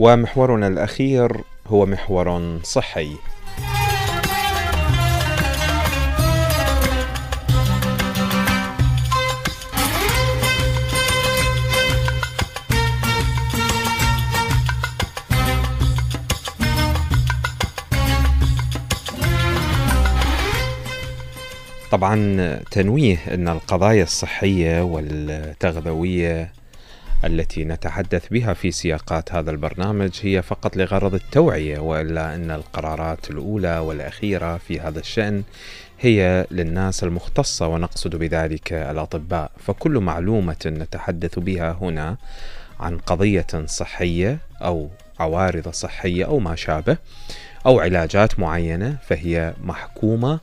ومحورنا الأخير هو محور صحي. طبعا تنويه إن القضايا الصحية والتغذوية التي نتحدث بها في سياقات هذا البرنامج هي فقط لغرض التوعية وإلا إن القرارات الأولى والأخيرة في هذا الشأن هي للناس المختصة ونقصد بذلك الأطباء. فكل معلومة نتحدث بها هنا عن قضية صحية أو عوارض صحية أو ما شابه أو علاجات معينة فهي محكومة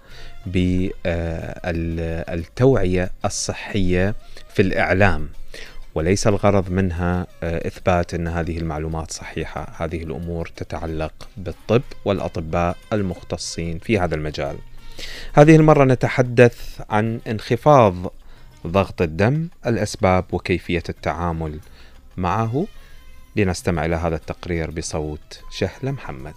بالتوعية الصحية في الإعلام. وليس الغرض منها آه، إثبات إن هذه المعلومات صحيحة، هذه الأمور تتعلق بالطب والأطباء المختصين في هذا المجال. هذه المرة نتحدث عن انخفاض ضغط الدم، الأسباب وكيفية التعامل معه. لنستمع إلى هذا التقرير بصوت شهله محمد.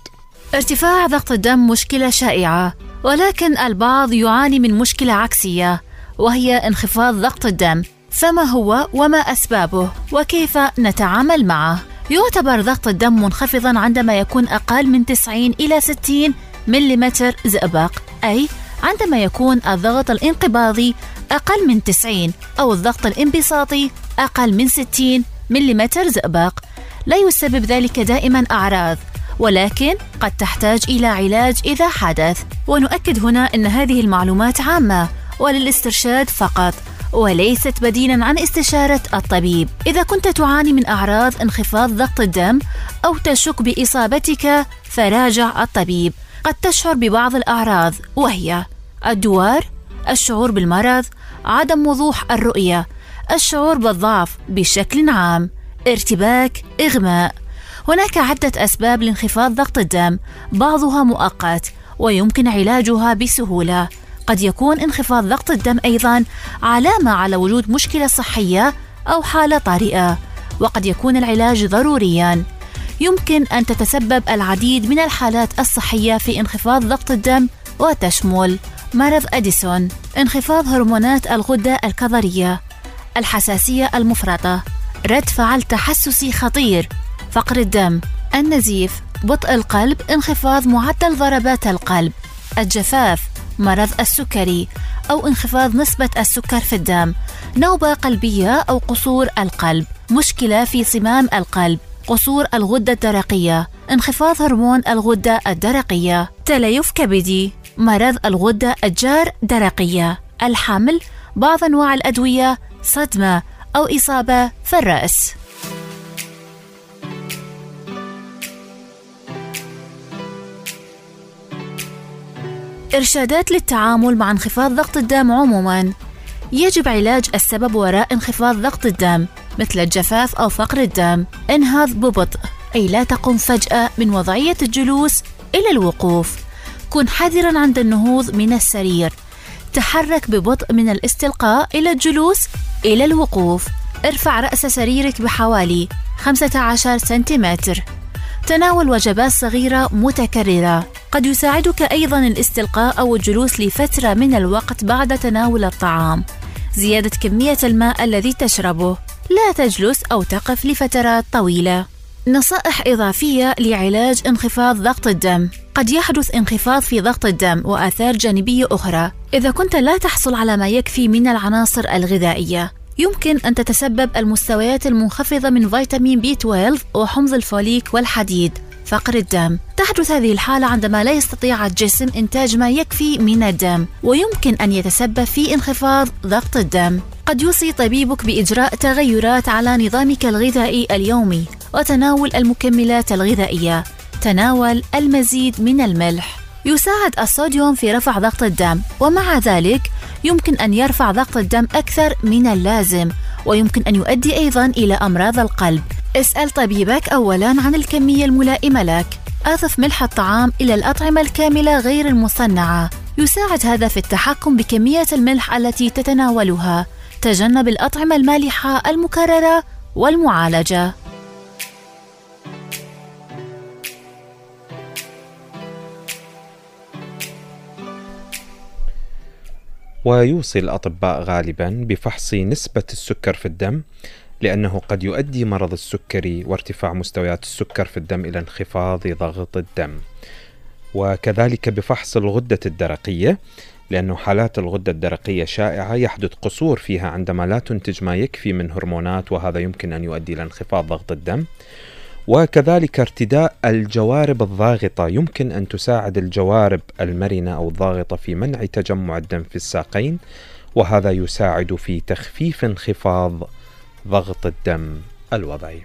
ارتفاع ضغط الدم مشكلة شائعة، ولكن البعض يعاني من مشكلة عكسية، وهي انخفاض ضغط الدم. فما هو وما أسبابه وكيف نتعامل معه؟ يعتبر ضغط الدم منخفضا عندما يكون أقل من 90 إلى 60 ملم زئبق، أي عندما يكون الضغط الانقباضي أقل من 90 أو الضغط الانبساطي أقل من 60 ملم زئبق. لا يسبب ذلك دائما أعراض ولكن قد تحتاج إلى علاج إذا حدث ونؤكد هنا أن هذه المعلومات عامة وللاسترشاد فقط وليست بديلا عن استشارة الطبيب. إذا كنت تعاني من أعراض انخفاض ضغط الدم أو تشك بإصابتك فراجع الطبيب. قد تشعر ببعض الأعراض وهي الدوار الشعور بالمرض عدم وضوح الرؤية الشعور بالضعف بشكل عام ارتباك إغماء. هناك عدة أسباب لانخفاض ضغط الدم بعضها مؤقت ويمكن علاجها بسهولة. قد يكون انخفاض ضغط الدم أيضا علامة على وجود مشكلة صحية أو حالة طارئة وقد يكون العلاج ضروريا. يمكن أن تتسبب العديد من الحالات الصحية في انخفاض ضغط الدم وتشمل مرض أديسون انخفاض هرمونات الغدة الكظرية الحساسية المفرطة رد فعل تحسسي خطير فقر الدم النزيف بطء القلب انخفاض معدل ضربات القلب الجفاف مرض السكري أو انخفاض نسبة السكر في الدم نوبة قلبية أو قصور القلب مشكلة في صمام القلب قصور الغدة الدرقية انخفاض هرمون الغدة الدرقية تليف كبدي مرض الغدة الجار درقية الحمل بعض أنواع الأدوية صدمة أو إصابة في الرأس. إرشادات للتعامل مع انخفاض ضغط الدم عموما. يجب علاج السبب وراء انخفاض ضغط الدم مثل الجفاف أو فقر الدم. انهض ببطء أي لا تقم فجأة من وضعية الجلوس إلى الوقوف. كن حذرا عند النهوض من السرير. تحرك ببطء من الاستلقاء إلى الجلوس إلى الوقوف. ارفع رأس سريرك بحوالي 15 سنتيمتر. تناول وجبات صغيرة متكررة. قد يساعدك أيضا الاستلقاء أو الجلوس لفترة من الوقت بعد تناول الطعام. زيادة كمية الماء الذي تشربه. لا تجلس أو تقف لفترات طويلة. نصائح إضافية لعلاج انخفاض ضغط الدم. قد يحدث انخفاض في ضغط الدم وآثار جانبية أخرى. إذا كنت لا تحصل على ما يكفي من العناصر الغذائية يمكن أن تتسبب المستويات المنخفضة من فيتامين بي 12 وحمض الفوليك والحديد. فقر الدم. تحدث هذه الحالة عندما لا يستطيع الجسم إنتاج ما يكفي من الدم ويمكن أن يتسبب في انخفاض ضغط الدم. قد يوصي طبيبك بإجراء تغيرات على نظامك الغذائي اليومي وتناول المكملات الغذائية. تناول المزيد من الملح. يساعد الصوديوم في رفع ضغط الدم ومع ذلك يمكن أن يرفع ضغط الدم أكثر من اللازم ويمكن أن يؤدي أيضا إلى أمراض القلب. اسأل طبيبك أولاً عن الكمية الملائمة لك. أضف ملح الطعام إلى الأطعمة الكاملة غير المصنعة. يساعد هذا في التحكم بكمية الملح التي تتناولها. تجنب الأطعمة المالحة المكررة والمعالجة. ويوصي الأطباء غالبا بفحص نسبة السكر في الدم لأنه قد يؤدي مرض السكري وارتفاع مستويات السكر في الدم إلى انخفاض ضغط الدم. وكذلك بفحص الغدة الدرقية لأن حالات الغدة الدرقية شائعة يحدث قصور فيها عندما لا تنتج ما يكفي من هرمونات وهذا يمكن أن يؤدي إلى انخفاض ضغط الدم. وكذلك ارتداء الجوارب الضاغطة يمكن أن تساعد الجوارب المرنة أو الضاغطة في منع تجمع الدم في الساقين وهذا يساعد في تخفيف انخفاض ضغط الدم الوضعي.